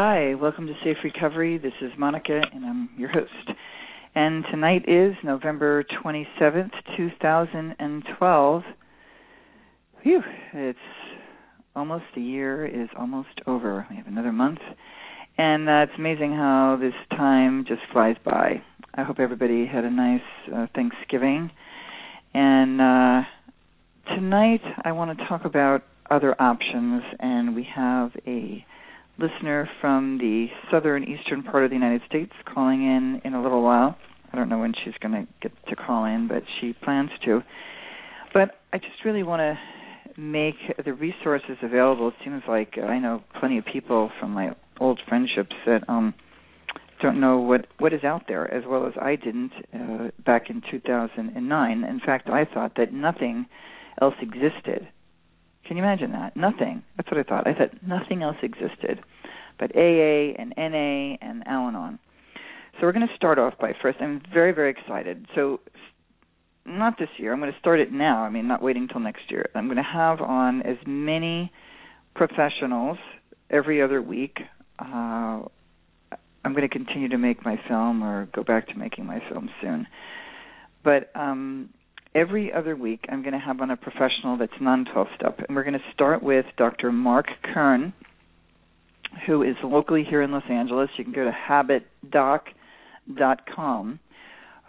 Hi, welcome to Safe Recovery. This is Monica, and I'm your host. And tonight is November 27th, 2012. Phew, it's almost a year is almost over. We have another month. And uh, it's amazing how this time just flies by. I hope everybody had a nice uh, Thanksgiving. And uh, tonight I want to talk about other options, and we have a listener from the southern eastern part of the United States calling in in a little while. I don't know when she's going to get to call in, but she plans to. But I just really want to make the resources available. It seems like I know plenty of people from my old friendships that um don't know what what is out there as well as I didn't uh, back in 2009. In fact, I thought that nothing else existed. Can you imagine that? Nothing. That's what I thought. I thought nothing else existed but AA and NA and Al-Anon. So we're going to start off by first. I'm very very excited. So not this year. I'm going to start it now. I mean, not waiting until next year. I'm going to have on as many professionals every other week. Uh, I'm going to continue to make my film or go back to making my film soon. But um, every other week, I'm going to have on a professional that's non 12 step. And we're going to start with Dr. Marc Kern, who is locally here in Los Angeles. You can go to habitdoc.com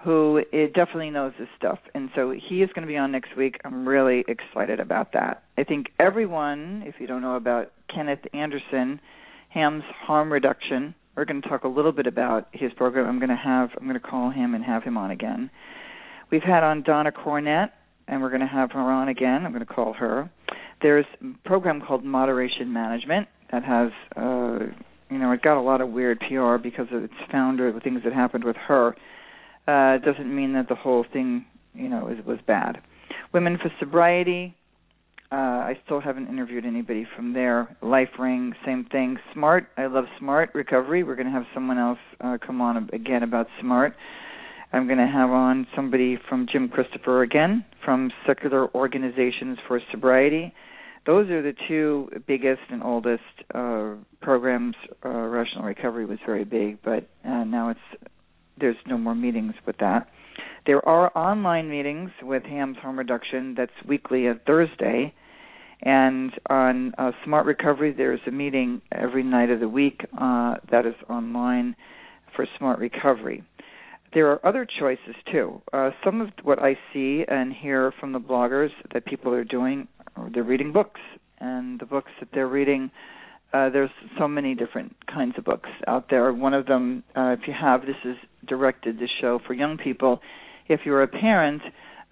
who it definitely knows this stuff. And so he is going to be on next week. I'm really excited about that. I think everyone, if you don't know about Kenneth Anderson, HAMS Harm Reduction, we're going to talk a little bit about his program. I'm going to have I'm going to call him and have him on again. We've had on Donna Cornett, and we're going to have her on again. I'm going to call her. There's a program called Moderation Management that has, uh, you know, it got a lot of weird PR because of its founder, the things that happened with her uh, doesn't mean that the whole thing, you know, is, was bad. Women for Sobriety. Uh, I still haven't interviewed anybody from there. Life Ring, same thing. Smart. I love Smart Recovery. We're going to have someone else uh, come on again about Smart. I'm going to have on somebody from Jim Christopher again from Secular Organizations for Sobriety. Those are the two biggest and oldest uh, programs. Uh, Rational Recovery was very big, but uh, now it's there's no more meetings with that. There are online meetings with HAMS Harm Reduction that's weekly on Thursday. And on uh, Smart Recovery, there's a meeting every night of the week uh, that is online for Smart Recovery. There are other choices too. Uh, some of what I see and hear from the bloggers that people are doing, they're reading books, and the books that they're reading uh, there's so many different kinds of books out there. One of them, uh, if you have, this is directed this show for young people. If you're a parent,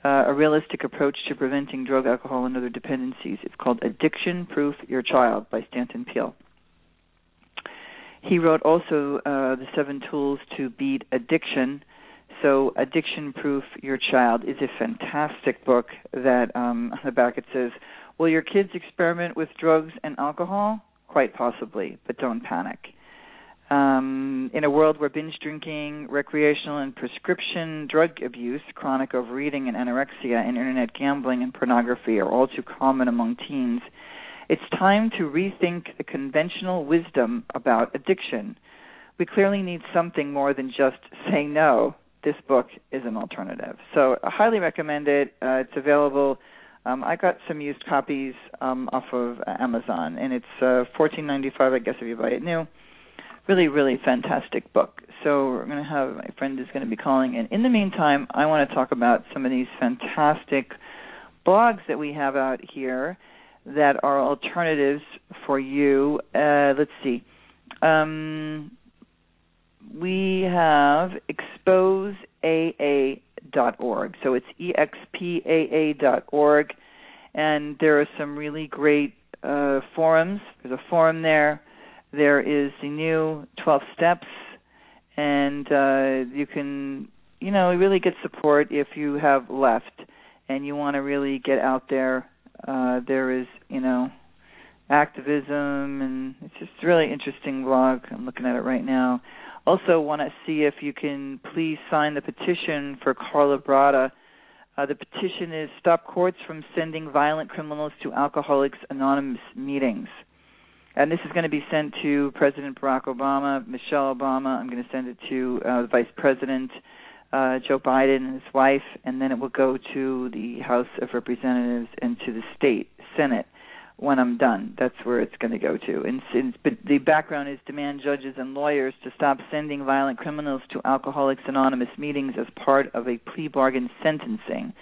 uh, a realistic approach to preventing drug, alcohol, and other dependencies. It's called Addiction Proof Your Child by Stanton Peele. He wrote also uh, the seven tools to beat addiction. So, Addiction Proof Your Child is a fantastic book that um, on the back it says, Will your kids experiment with drugs and alcohol? Quite possibly, but don't panic. Um, in a world where binge drinking, recreational and prescription drug abuse, chronic overeating and anorexia, and internet gambling and pornography are all too common among teens, it's time to rethink the conventional wisdom about addiction. We clearly need something more than just say no. This book is an alternative. So I highly recommend it. Uh, it's available. Um, I got some used copies um, off of Amazon, and it's uh, fourteen ninety five. I guess if you buy it new. Really, really fantastic book. So we're going to have my friend is going to be calling, and in the meantime, I want to talk about some of these fantastic blogs that we have out here that are alternatives for you. Uh, let's see. Um, we have exposeaa.org. So it's expaa.org. And there are some really great uh, forums. There's a forum there. There is the new 12 steps. And uh, you can, you know, really get support if you have left and you want to really get out there uh, there is, you know, activism, and it's just a really interesting blog. I'm looking at it right now. Also, want to see if you can please sign the petition for Karla Brada. Uh, the petition is Stop Courts from Sending Violent Criminals to Alcoholics Anonymous Meetings. And this is going to be sent to President Barack Obama, Michelle Obama. I'm going to send it to uh, the Vice President uh, Joe Biden and his wife, and then it will go to the House of Representatives and to the state Senate when I'm done. That's where it's going to go to. And, and but the background is demand judges and lawyers to stop sending violent criminals to Alcoholics Anonymous meetings as part of a plea bargain sentencing.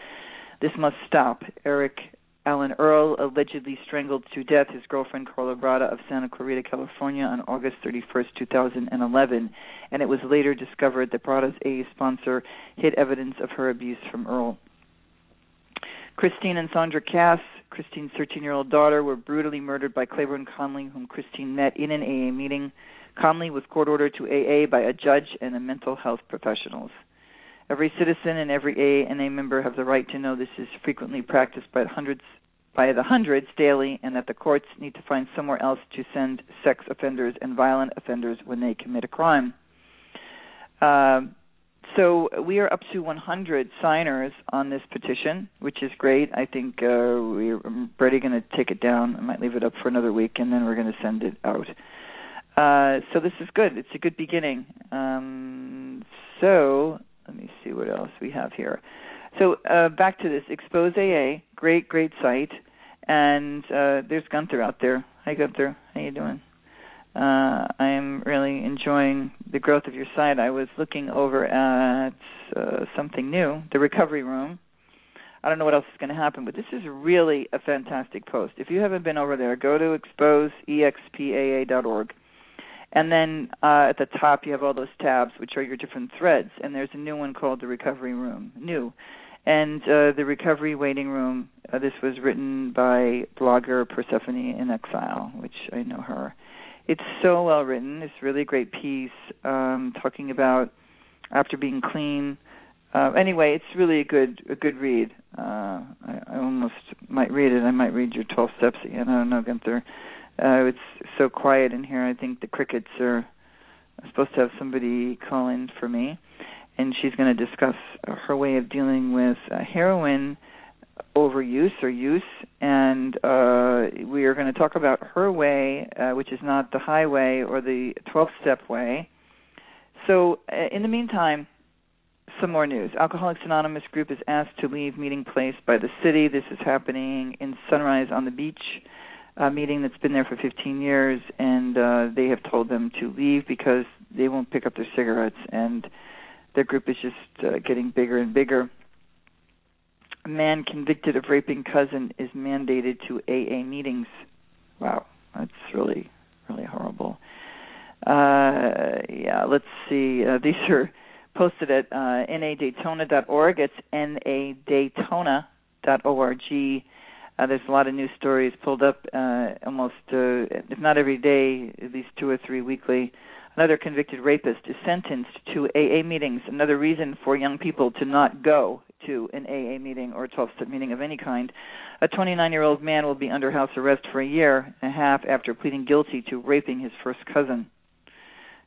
This must stop. Eric Alan Earl allegedly strangled to death his girlfriend Karla Brada of Santa Clarita, California on August 31, 2011, and it was later discovered that Brada's AA sponsor hid evidence of her abuse from Earl. Christine and Sandra Cass, Christine's 13 year old daughter, were brutally murdered by Claiborne Conley, whom Christine met in an AA meeting. Conley was court ordered to AA by a judge and the mental health professionals. Every citizen and every AA member have the right to know this is frequently practiced by hundreds by the hundreds daily and that the courts need to find somewhere else to send sex offenders and violent offenders when they commit a crime. Uh, so we are up to 100 signers on this petition, which is great. I think uh, we're ready going to take it down. I might leave it up for another week, and then we're going to send it out. Uh, so this is good. It's a good beginning. Um, so let me see what else we have here. So uh, back to this Expose AA, great, great site, and uh, there's Gunther out there. Hi Gunther, how you doing? Uh, I am really enjoying the growth of your site. I was looking over at uh, something new, the recovery room. I don't know what else is going to happen, but this is really a fantastic post. If you haven't been over there, go to exposeexpaa.org and then uh, at the top, you have all those tabs, which are your different threads. And there's a new one called the Recovery Room. New. And uh, the Recovery Waiting Room, uh, this was written by blogger Persephone in Exile, which I know her. It's so well written. It's really a great piece um, talking about after being clean. Uh, anyway, it's really a good a good read. Uh, I, I almost might read it. I might read your 12 steps again. I don't know, Gunther. Uh, it's so quiet in here. I think the crickets are supposed to have somebody call in for me, and she's going to discuss her way of dealing with uh, heroin overuse or use, and uh, we are going to talk about her way, uh, which is not the highway or the 12-step way. So, uh, in the meantime, some more news. Alcoholics Anonymous group is asked to leave meeting place by the city. This is happening in Sunrise on the Beach a meeting that's been there for 15 years, and uh, they have told them to leave because they won't pick up their cigarettes, and their group is just uh, getting bigger and bigger. A man convicted of raping cousin is mandated to AA meetings. Wow, that's really really horrible. Uh, yeah, let's see. Uh, these are posted at uh, nadaytona.org. It's nadaytona.org. Uh, there's a lot of news stories pulled up uh, almost, uh, if not every day, at least two or three weekly. Another convicted rapist is sentenced to AA meetings. Another reason for young people to not go to an AA meeting or a 12 step meeting of any kind. A 29 year old man will be under house arrest for a year and a half after pleading guilty to raping his first cousin.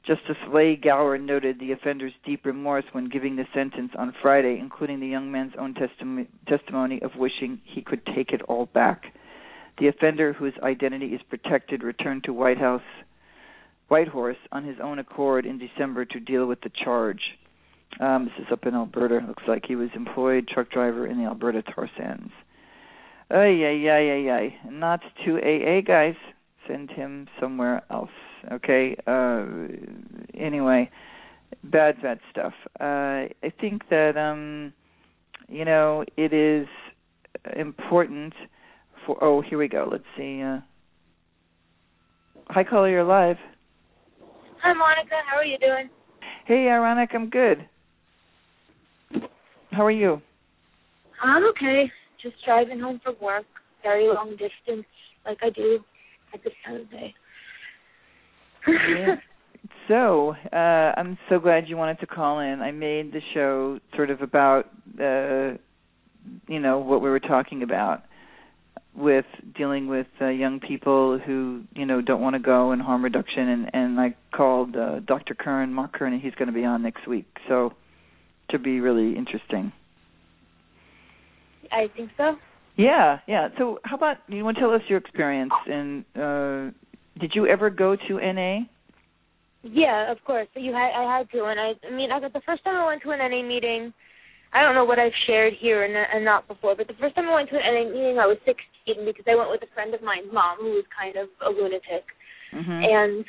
Justice Leigh Gower noted the offender's deep remorse when giving the sentence on Friday, including the young man's own testi- testimony of wishing he could take it all back. The offender, whose identity is protected, returned to White House Whitehorse on his own accord in December to deal with the charge. Um, this is up in Alberta. Looks like he was employed truck driver in the Alberta tar sands. Ay, ay, ay, ay, ay. Not to AA, guys. Send him somewhere else. Okay. Uh, anyway, bad, bad stuff. Uh, I think that um, you know it is important for. Oh, here we go. Let's see. Uh, hi, caller. You're live. Hi, Monica. How are you doing? Hey, Ironic. I'm good. How are you? I'm okay. Just driving home from work, very long distance, like I do at this time of day. Yeah. So, uh, I'm so glad you wanted to call in. I made the show sort of about, uh, you know, what we were talking about with dealing with uh, young people who, you know, don't want to go in harm reduction, and and I called uh, Dr. Kern, Marc Kern, and he's going to be on next week. So, to be really interesting. I think so. Yeah, yeah. So, how about you want to tell us your experience? And uh, did you ever go to NA? Yeah, of course. You had I had to, and I, I mean, I, got the first time I went to an NA meeting, I don't know what I've shared here and, and not before, but the first time I went to an NA meeting, I was 16 because I went with a friend of mine's mom who was kind of a lunatic, mm-hmm. and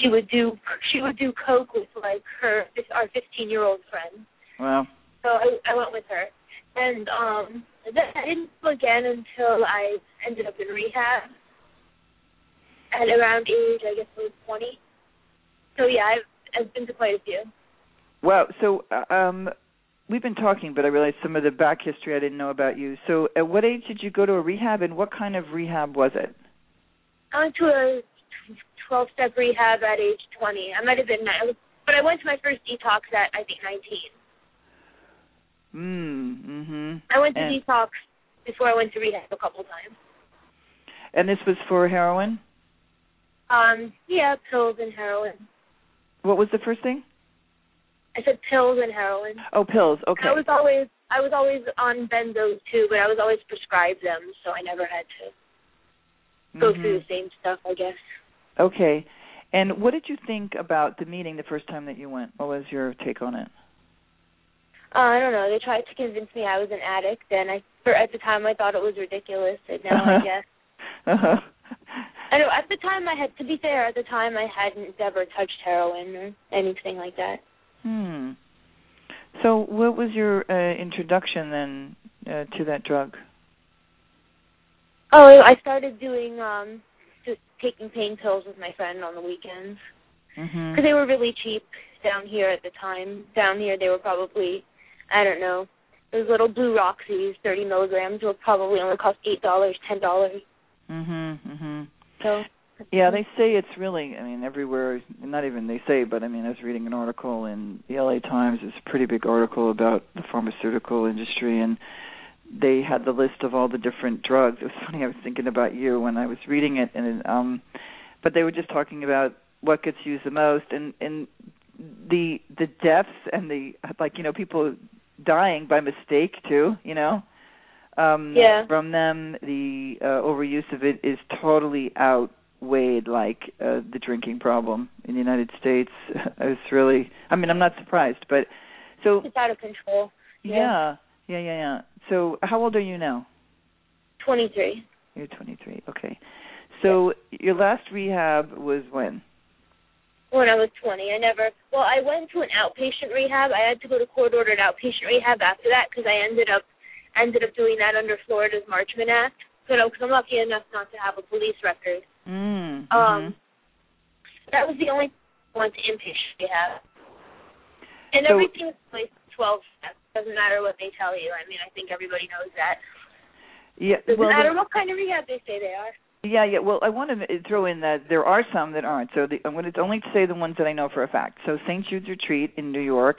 she would do she would do coke with like her our 15 year old friend. Wow. So I, I went with her, and um, then I didn't go again until I ended up in rehab at around age I guess I was 20. So yeah, I've I've been to quite a few. Wow. So um we've been talking, but I realized some of the back history I didn't know about you. So at what age did you go to a rehab and what kind of rehab was it? I went to a 12 step rehab at age 20. I might have been I was, but I went to my first detox at I think 19. Mm, mhm. I went to and, detox before I went to rehab a couple times. And this was for heroin? Um, yeah, pills and heroin. What was the first thing? I said pills and heroin. Oh, pills. Okay. I was always I was always on benzos too, but I was always prescribed them, so I never had to go mm-hmm. through the same stuff, I guess. Okay. And what did you think about the meeting the first time that you went? What was your take on it? Uh, I don't know. They tried to convince me I was an addict, and I, for at the time, I thought it was ridiculous, and now I guess. Uh-huh. I know. At the time, I had to be fair. At the time, I hadn't ever touched heroin or anything like that. Hmm. So, what was your uh, introduction then uh, to that drug? Oh, I started doing um just taking pain pills with my friend on the weekends because Mm-hmm. they were really cheap down here at the time. Down here, they were probably I don't know. Those little blue Roxys, 30 milligrams, will probably only cost eight dollars, ten dollars. Mhm. Mhm. So Yeah, they say it's really. I mean, everywhere. Not even they say, but I mean, I was reading an article in the LA Times. It's a pretty big article about the pharmaceutical industry, and they had the list of all the different drugs. It was funny. I was thinking about you when I was reading it, and um, but they were just talking about what gets used the most, and and the the deaths and the like. You know, people dying by mistake too. You know um Yeah. from them the uh, overuse of it is totally outweighed like uh, the drinking problem in the United States it's really I mean I'm not surprised but so it's out of control. yeah yeah yeah yeah so how old are you now 23. you're 23 okay so your last rehab was when When I was 20, I never. Well, I went to an outpatient rehab. I had to go to court ordered outpatient rehab after that because I ended up ended up doing that under Florida's Marchman Act. So because I'm lucky enough not to have a police record. mm Um, that was the only one to inpatient rehab. And So- everything is like 12 steps. Doesn't matter what they tell you. I mean, I think everybody knows that. Yeah. Doesn't well, the- matter what kind of rehab they say they are. Yeah, yeah. Well, I want to throw in that there are some that aren't. So the, I'm going to only say the ones that I know for a fact. So St. Jude's Retreat in New York,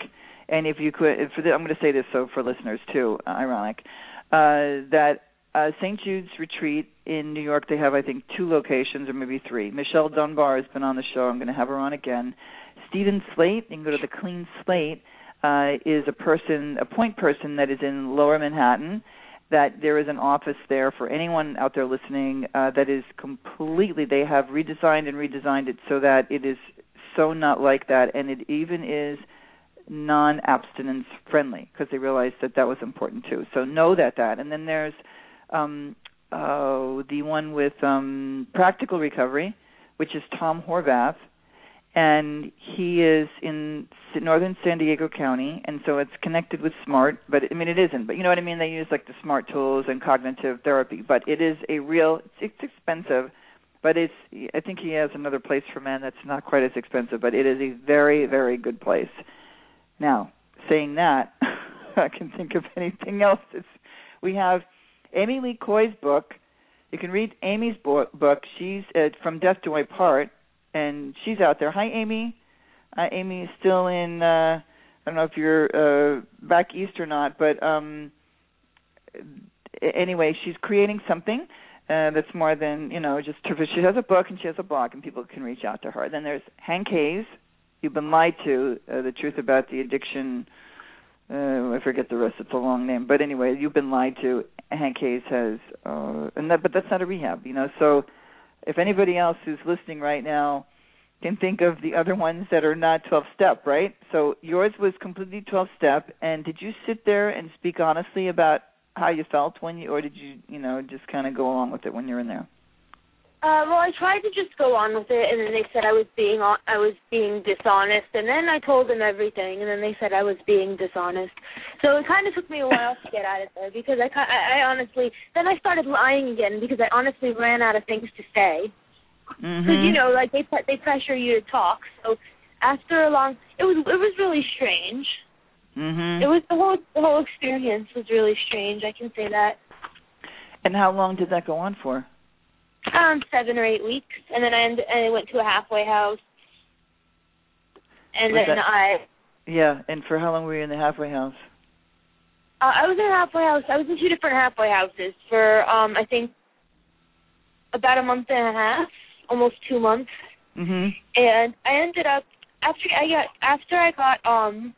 and if you could, the, I'm going to say this so for listeners too, uh, ironic, uh, that uh, St. Jude's Retreat in New York, they have I think two locations or maybe three. Michelle Dunbar has been on the show. I'm going to have her on again. Stephen Slate, you can go to the Clean Slate, uh, is a person, a point person that is in Lower Manhattan that there is an office there for anyone out there listening uh, that is completely they have redesigned and redesigned it so that it is so not like that and it even is non abstinence friendly because they realized that that was important too so know that that and then there's um uh the one with um practical recovery which is Tom Horvath and he is in northern San Diego County, and so it's connected with SMART. But I mean, it isn't. But you know what I mean? They use like the SMART tools and cognitive therapy. But it is a real. It's, it's expensive, but it's. I think he has another place for men that's not quite as expensive, but it is a very, very good place. Now, saying that, I can think of anything else. It's, we have Amy Lee Coy's book. You can read Amy's bo- book. She's uh, from Death Do I Part and she's out there. Hi, Amy. Uh, Amy is still in. Uh, I don't know if you're uh, back east or not, but um, anyway, she's creating something uh, that's more than you know. Just she has a book and she has a blog, and people can reach out to her. Then there's Hank Hayes. You've been lied to. Uh, the truth about the addiction. Uh, I forget the rest. It's a long name, but anyway, you've been lied to. Hank Hayes has, uh, and that, but that's not a rehab, you know. So if anybody else who's listening right now can think of the other ones that are not 12 step, right? So yours was completely 12 step and did you sit there and speak honestly about how you felt when you or did you, you know, just kind of go along with it when you're in there? Uh, well, I tried to just go on with it, and then they said I was being on, I was being dishonest, and then I told them everything, and then they said I was being dishonest. So it kind of took me a while to get out of there because I, I, I honestly, then I started lying again because I honestly ran out of things to say. Because Mhm. you know, like they they pressure you to talk. So after a long, it was it was really strange. Mhm. It was the whole the whole experience was really strange. I can say that. And how long did that go on for? Um, seven or eight weeks, and then I end, and I went to a halfway house, and Was then that- I Yeah, and for how long were you in the halfway house? uh, I was in a halfway house. I was in two different halfway houses for um I think about a month and a half, almost two months, Mhm. and I ended up after I got after I got um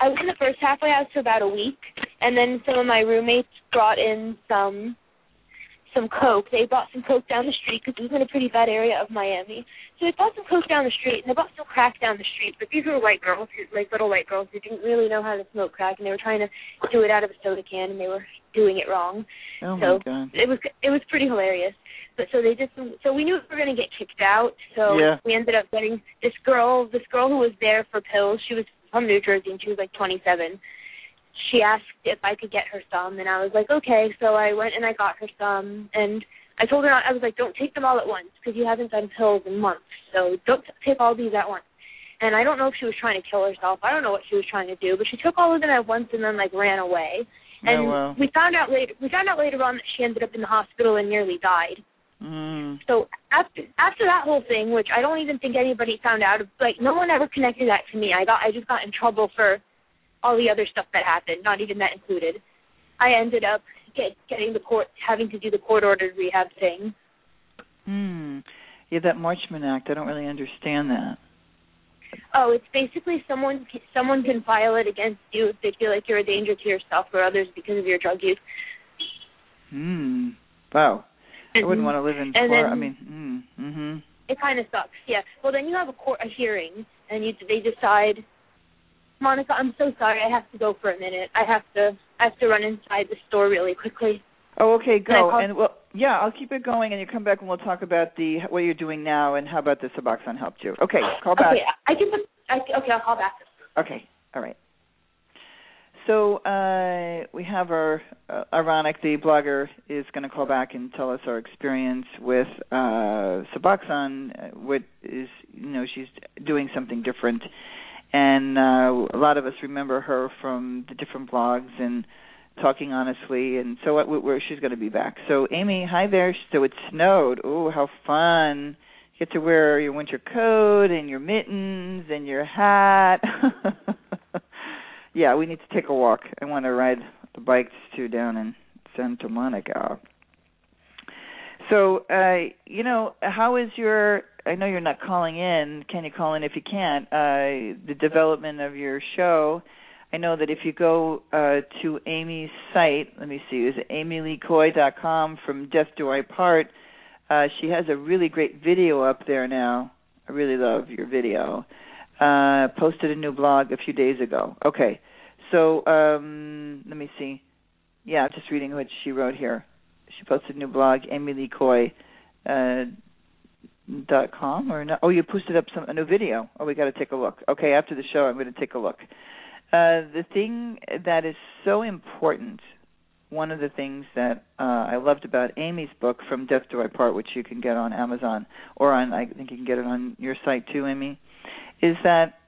I was in the first halfway house for about a week, and then some of my roommates brought in some some coke. They brought some coke down the street because it was in a pretty bad area of Miami. So they brought some coke down the street, and they brought some crack down the street. But these were white girls, like little white girls, who didn't really know how to smoke crack, and they were trying to do it out of a soda can, and they were doing it wrong. Oh so my god. it was it was pretty hilarious. But so they some. So we knew we were going to get kicked out. So Yeah. we ended up getting this girl. This girl who was there for pills. She was from New Jersey and she was like 27. She asked if I could get her some, and I was like, okay. So I went and I got her some, and I told her I was like, don't take them all at once because you haven't done pills in months. So don't take all these at once. And I don't know if she was trying to kill herself. I don't know what she was trying to do, but she took all of them at once and then like ran away. And oh wow. we found out later. We found out later on that she ended up in the hospital and nearly died. Mm. So after after that whole thing, which I don't even think anybody found out, like no one ever connected that to me. I got I just got in trouble for all the other stuff that happened, not even that included. I ended up get, getting the court having to do the court ordered rehab thing. Hmm. Yeah, that Marchman Act. I don't really understand that. Oh, it's basically someone someone can file it against you if they feel like you're a danger to yourself or others because of your drug use. Hmm. Wow. I wouldn't Mhm. want to live in. And Flor- then- I mean, mm, mhm. It kind of sucks. Yeah. Well, then you have a court a hearing, and you they decide. Monica, I'm so sorry. I have to go for a minute. I have to I have to run inside the store really quickly. Oh, okay, go. And well, yeah, I'll keep it going, and you come back and we'll talk about the what you're doing now and how about the Suboxone helped you. Okay, call back. Okay, I can. I, okay, I'll call back. Okay, all right. so uh, we have our uh, ironic. The blogger is going to call back and tell us our experience with uh, Suboxone. uh, What is you know she's doing something different, and uh, a lot of us remember her from the different blogs and talking honestly. And so what, where she's going to be back. So Amy, hi there. So it snowed. Oh, how fun! You get to wear your winter coat and your mittens and your hat. yeah, we need to take a walk. I want to ride the bikes too down in Santa Monica. So, uh, you know, how is your? I know you're not calling in. Can you call in if you can't? Uh, the development of your show. I know that if you go uh, to Amy's site, let me see, is amyleecoy.com from Death Do I Part? Uh, she has a really great video up there now. I really love your video. Uh, posted a new blog a few days ago. Okay, so um, let me see. Yeah, just reading what she wrote here. She posted a new blog, amyleecoy. Uh, dot com or no? Oh, you posted up some a new video. Oh, we got to take a look. Okay, after the show, I'm going to take a look. Uh, the thing that is so important, one of the things that uh, I loved about Amy's book, From Death Do I Part, which you can get on Amazon or on, I think you can get it on your site too, Amy, is that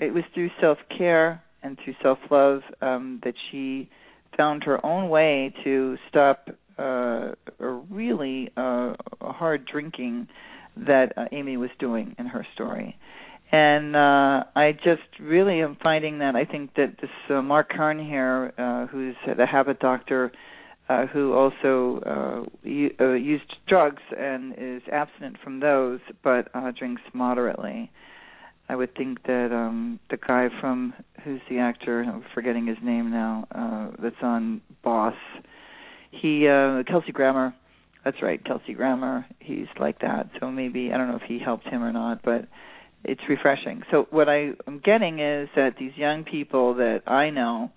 it was through self care and through self love um, that she found her own way to stop uh, a really uh, hard drinking that uh, Amy was doing in her story. And uh, I just really am finding that I think that this uh, Marc Kern here, uh, who's the habit doctor, uh, who also uh, u- uh, used drugs and is abstinent from those, but uh, drinks moderately. I would think that um the guy from who's the actor, I'm forgetting his name now, uh that's on Boss. He uh Kelsey Grammer. That's right, Kelsey Grammer. He's like that. So maybe I don't know if he helped him or not, but it's refreshing. So what I am getting is that these young people that I know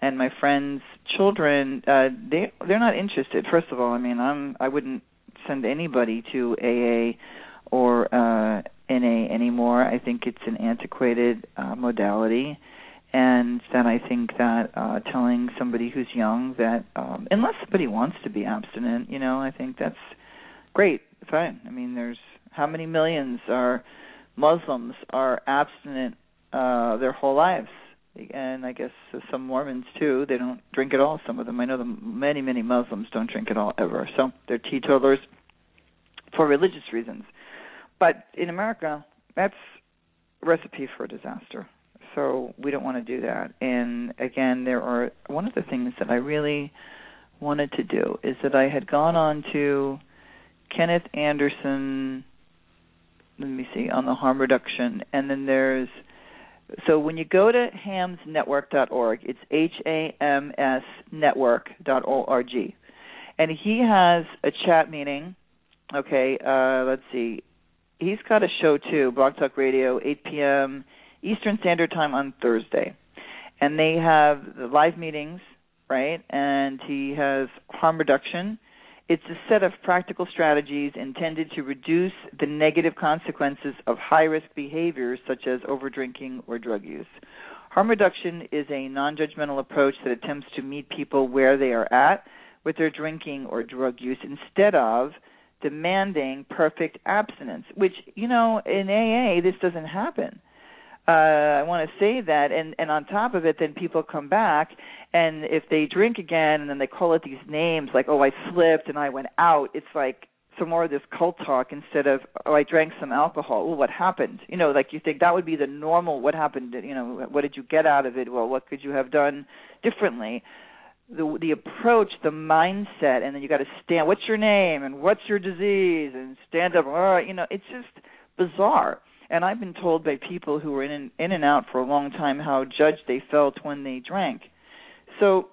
and my friends' children, uh they they're not interested. First of all, I mean, I'm I wouldn't send anybody to AA or uh NA anymore. I think it's an antiquated uh modality and then I think that uh telling somebody who's young that um unless somebody wants to be abstinent, you know, I think that's great. Fine. I mean, there's how many millions are Muslims are abstinent uh their whole lives. And I guess some Mormons too. They don't drink at all. Some of them. I know the many, many Muslims don't drink at all ever. So they're teetotalers for religious reasons. But in America, that's recipe for disaster. So we don't want to do that. And again, there are one of the things that I really wanted to do is that I had gone on to Kenneth Anderson let me see on the harm reduction. And then there's so when you go to hamsnetwork.org it's h a m s network.org and he has a chat meeting. Okay uh let's see. He's got a show too blog talk radio 8 p.m eastern standard time on thursday and they have the live meetings right and he has harm reduction it's a set of practical strategies intended to reduce the negative consequences of high risk behaviors such as overdrinking or drug use. Harm reduction is a non judgmental approach that attempts to meet people where they are at with their drinking or drug use instead of demanding perfect abstinence, which, you know, in AA, this doesn't happen. Uh, I want to say that, and and on top of it, then people come back, and if they drink again, and then they call it these names like, oh, I slipped and I went out. It's like some more of this cult talk instead of, oh, I drank some alcohol. Oh, what happened? You know, like you think that would be the normal. What happened? You know, what did you get out of it? Well, what could you have done differently? The the approach, the mindset, and then you got to stand. What's your name and what's your disease? And stand up. Oh, you know, it's just bizarre and I've been told by people who were in and, in and out for a long time how judged they felt when they drank. So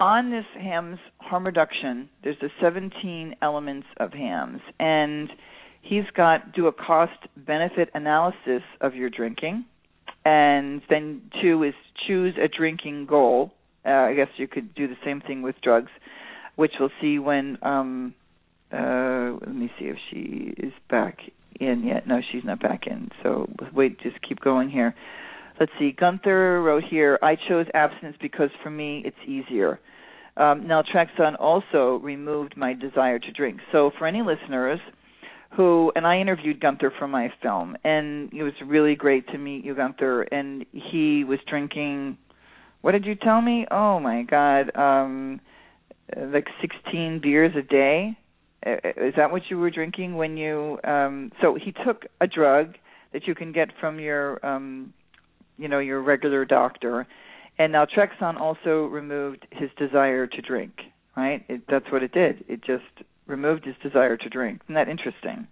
on this HAMS harm reduction, there's the 17 elements of HAMS, and he's got do a cost benefit analysis of your drinking, and then two is choose a drinking goal. Uh, I guess you could do the same thing with drugs, which we'll see when um, uh, let me see if she is back in yet. No, she's not back in. So wait, just keep going here. let's see. Gunther wrote here, I chose abstinence because for me it's easier. Um, naltrexone also removed my desire to drink. So for any listeners who, and I interviewed Gunther for my film, and it was really great to meet you, Gunther. And he was drinking. What did you tell me? Oh my God, um, like 16 beers a day. Is that what you were drinking when you? Um, so he took a drug that you can get from your, um, you know, your regular doctor, and naltrexone also removed his desire to drink. Right? It, that's what it did. It just removed his desire to drink. Isn't that interesting?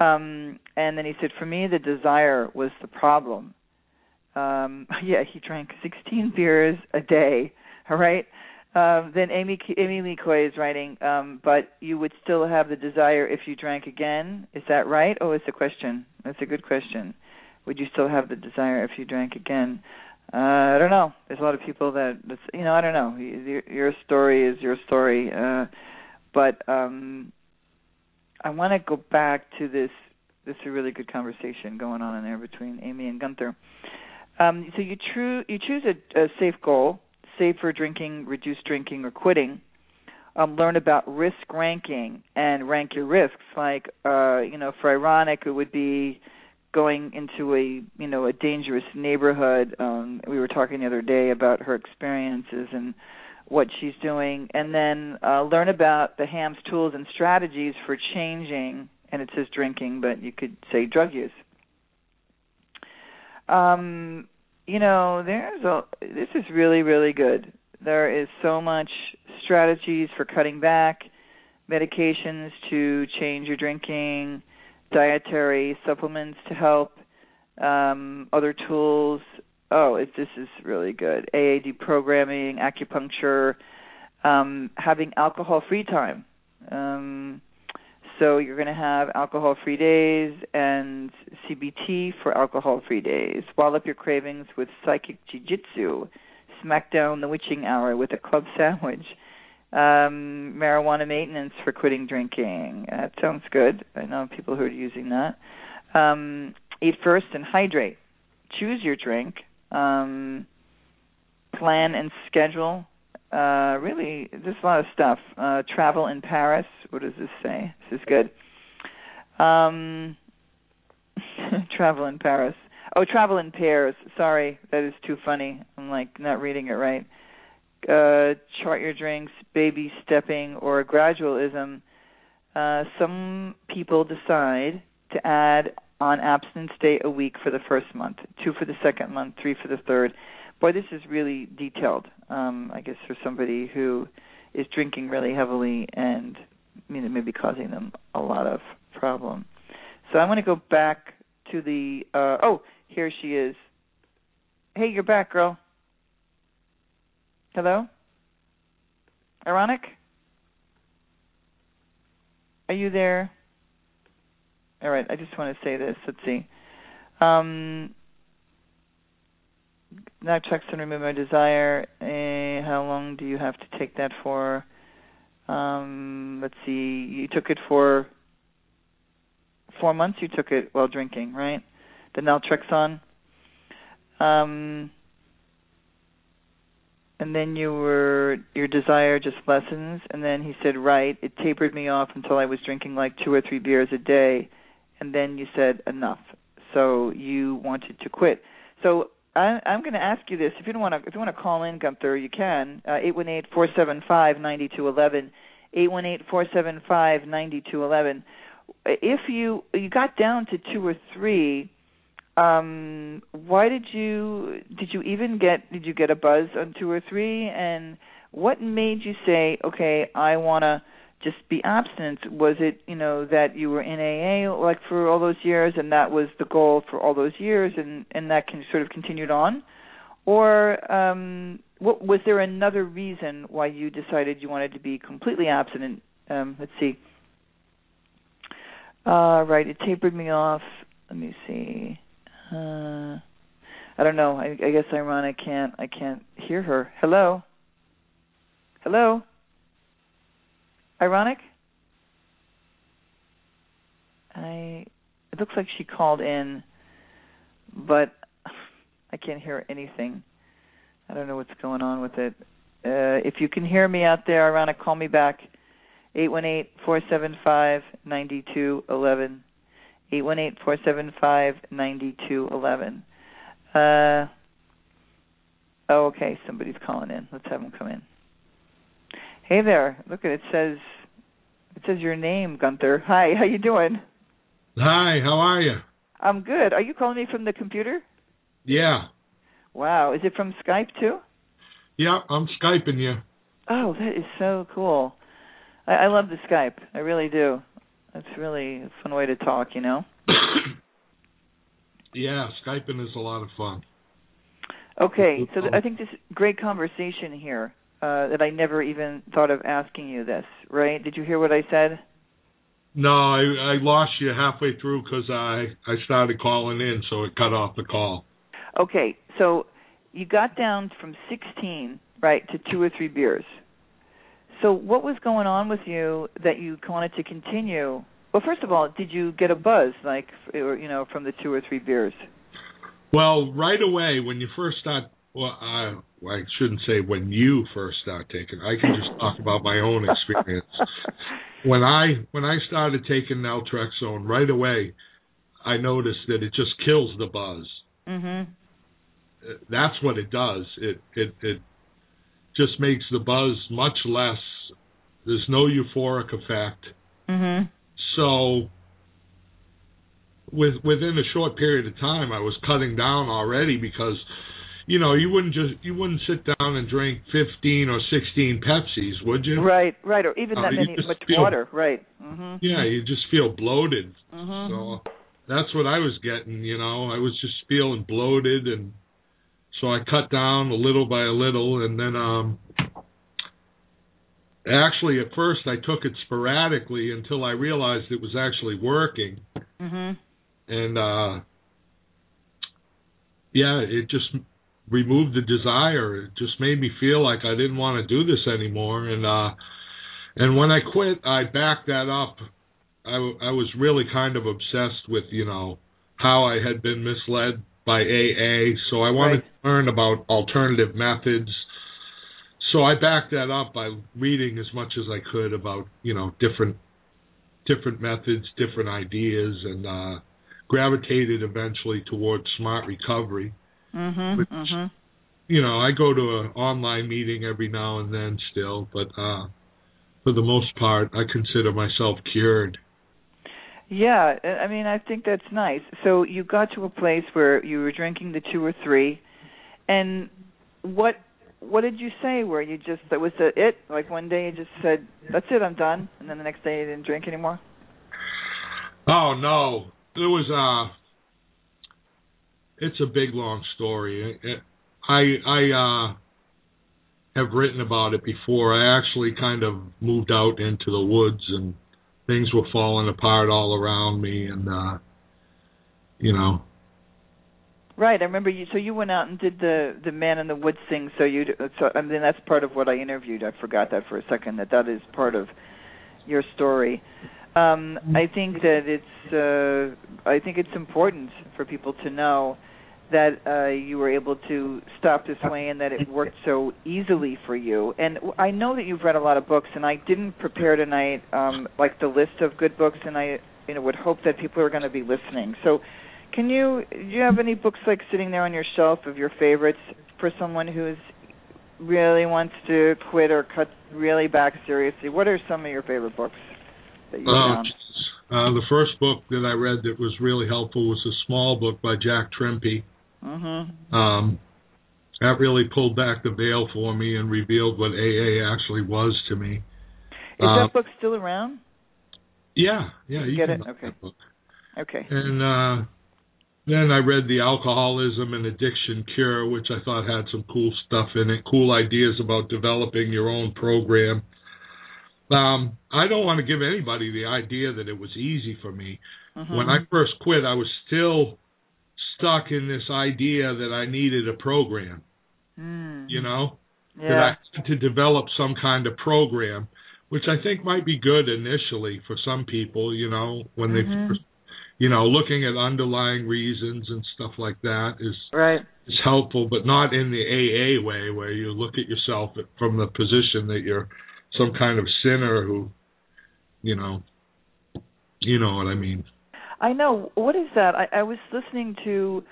Um, and then he said, for me, the desire was the problem. Um, yeah, he drank 16 beers a day. All right. Um, then Amy Amy Lee Coy is writing, um, but you would still have the desire if you drank again. Is that right? Oh, it's a question. That's a good question. Would you still have the desire if you drank again? Uh, I don't know. There's a lot of people that, that's, you know, I don't know. Your, your story is your story. Uh, but um, I want to go back to this. This is a really good conversation going on in there between Amy and Gunther. Um, so you, true, you choose a, a safe goal, safer drinking, reduce drinking, or quitting. Um, learn about risk ranking and rank your risks. Like, uh, you know, for ironic, it would be going into a you know a dangerous neighborhood. Um, we were talking the other day about her experiences and what she's doing, and then uh, learn about the HAMS tools and strategies for changing. And it says drinking, but you could say drug use. Um, you know, there's a. This is really, really good. There is so much strategies for cutting back, medications to change your drinking, dietary supplements to help, um, other tools oh, it, this is really good. AAD programming, acupuncture, um, having alcohol-free time. Um, so you're going to have alcohol-free days and CBT for alcohol-free days. Wall up your cravings with psychic jiu-jitsu. Smack down the witching hour with a club sandwich. Um, marijuana maintenance for quitting drinking. That sounds good. I know people who are using that. Um, eat first and hydrate. Choose your drink um, plan and schedule. Uh, really, there's a lot of stuff. Uh, travel in Paris. What does this say? This is good. Um, travel in Paris. Oh, travel in pairs. Sorry, that is too funny. I'm like not reading it right. Uh, chart your drinks, baby stepping, or gradualism. Uh, some people decide to add on abstinence day a week for the first month, two for the second month, three for the third. Boy, this is really detailed. Um, I guess for somebody who is drinking really heavily and you know maybe causing them a lot of problem. So I'm going to go back to the uh, oh here she is. Hey, you're back, girl. Hello. Ironic. Are you there? All right, I just want to say this. Let's see. Um, naltrexone remove my desire. Uh, how long do you have to take that for? Um, let's see. You took it for four months. You took it while drinking, right? The naltrexone. Um, and then you were your desire just lessens. And then he said, right. It tapered me off until I was drinking like two or three beers a day and then you said enough. So you wanted to quit. So I, I'm going to ask you this: if you don't want to, if you want to call in, Gunther, you can. Uh, eight one eight four seven five ninety two eleven. Eight one eight four seven five ninety two eleven. If you you got down to two or three, um, why did you did you even get did you get a buzz on two or three? And what made you say, okay, I want to just be abstinent? Was it, you know, that you were in AA like for all those years and that was the goal for all those years and and that can sort of continued on? Or um what was there another reason why you decided you wanted to be completely abstinent? Um let's see. Uh right, it tapered me off. Let me see. Uh I don't know. I, I guess I can't I can't hear her. Hello? Hello? Ironic? I it looks like she called in, but I can't hear anything. I don't know what's going on with it. Uh, if you can hear me out there, ironic, call me back. Eight one eight four seven five ninety two eleven. Eight one eight four seven five ninety two eleven. Uh, oh, okay. Somebody's calling in. Let's have them come in. Hey there. Look at it. it says it says your name, Gunther. Hi. How you doing? Hi. How are you? I'm good. Are you calling me from the computer? Yeah. Wow. Is it from Skype too? Yeah, I'm skyping you. Oh, that is so cool. I, I love the Skype. I really do. It's really a fun way to talk, you know. yeah, skyping is a lot of fun. Okay, so th- I think this great conversation here uh, that I never even thought of asking you this. Right? Did you hear what I said? No, I, I lost you halfway through because I I started calling in, so it cut off the call. Okay, so you got down from 16, right, to two or three beers. So what was going on with you that you wanted to continue? Well, first of all, did you get a buzz, like, or, you know, from the two or three beers? Well, right away when you first start, well, I, I shouldn't say when you first start taking. I can just talk about my own experience. when I when I started taking naltrexone, right away, I noticed that it just kills the buzz. Mhm that's what it does. It it it just makes the buzz much less. There's no euphoric effect. Mm-hmm. So with within a short period of time, I was cutting down already because you know you wouldn't just you wouldn't sit down and drink 15 or 16 Pepsis, would you? Right, right, or even Uh, that you many much feel- water. Right. Mm-hmm. Yeah, you just feel bloated. Mm-hmm. So that's what I was getting, you know. I was just feeling bloated and so I cut down a little by a little and then um actually at first I took it sporadically until I realized it was actually working Mm-hmm. and uh yeah, it just removed the desire. It just made me feel like I didn't want to do this anymore and uh and when I quit, I backed that up. I, I was really kind of obsessed with, you know, how I had been misled by AA, so I wanted Right. to learn about alternative methods. So I backed that up by reading as much as I could about, you know, different different methods, different ideas and uh gravitated eventually towards smart recovery. Mm-hmm. Which- Mm-hmm. You know, I go to an online meeting every now and then still, but uh for the most part I consider myself cured. Yeah, I mean, I think that's nice. So you got to a place where you were drinking the two or three, and what what did you say? Where you just that was it? Like one day you just said, "That's it, I'm done," and then the next day you didn't drink anymore. Oh no, it was uh It's a big long story. I I uh have written about it before. I actually kind of moved out into the woods and things were falling apart all around me and uh you know Right. I remember you. So you went out and did the the man in the woods thing. So you. So I mean, that's part of what I interviewed. I forgot that for a second. That that is part of your story. Um, I think that it's. Uh, I think it's important for people to know that uh, you were able to stop this way and that it worked so easily for you. And I know that you've read a lot of books, and I didn't prepare tonight um, like the list of good books, and I you know would hope that people are going to be listening. So. Can you do you have any books like sitting there on your shelf of your favorites for someone who's really wants to quit or cut really back seriously? What are some of your favorite books that you uh, found? uh the first book that I read that was really helpful was a small book by Jack Trimpey. Mhm. Um that really pulled back the veil for me and revealed what AA actually was to me. Is that book still around? Yeah, yeah, You get it? Okay. that book. Okay. And uh then I read the Alcoholism and Addiction Cure, which I thought had some cool stuff in it, cool ideas about developing your own program. Um, I don't want to give anybody the idea that it was easy for me. Mhm. When I first quit, I was still stuck in this idea that I needed a program, Mm. you know? that I had to develop some kind of program, which I think might be good initially for some people, you know, when Mhm. they first, you know, looking at underlying reasons and stuff like that is Right. is helpful, but not in the AA way where you look at yourself from the position that you're some kind of sinner who, you know, you know what I mean. I know. What is that? I, I was listening to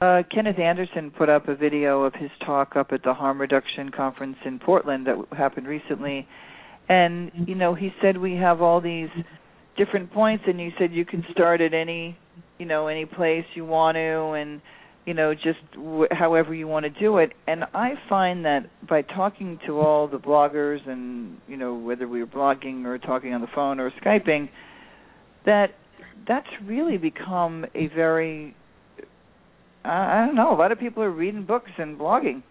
uh, Kenneth Anderson put up a video of his talk up at the harm reduction conference in Portland that happened recently, and you know he said we have all these different points, and he said you can start at any, you know, any place you want to, and you know just w- however you want to do it. And I find that by talking to all the bloggers, and you know whether we were blogging or talking on the phone or skyping, that that's really become a very I I don't know. A lot of people are reading books and blogging,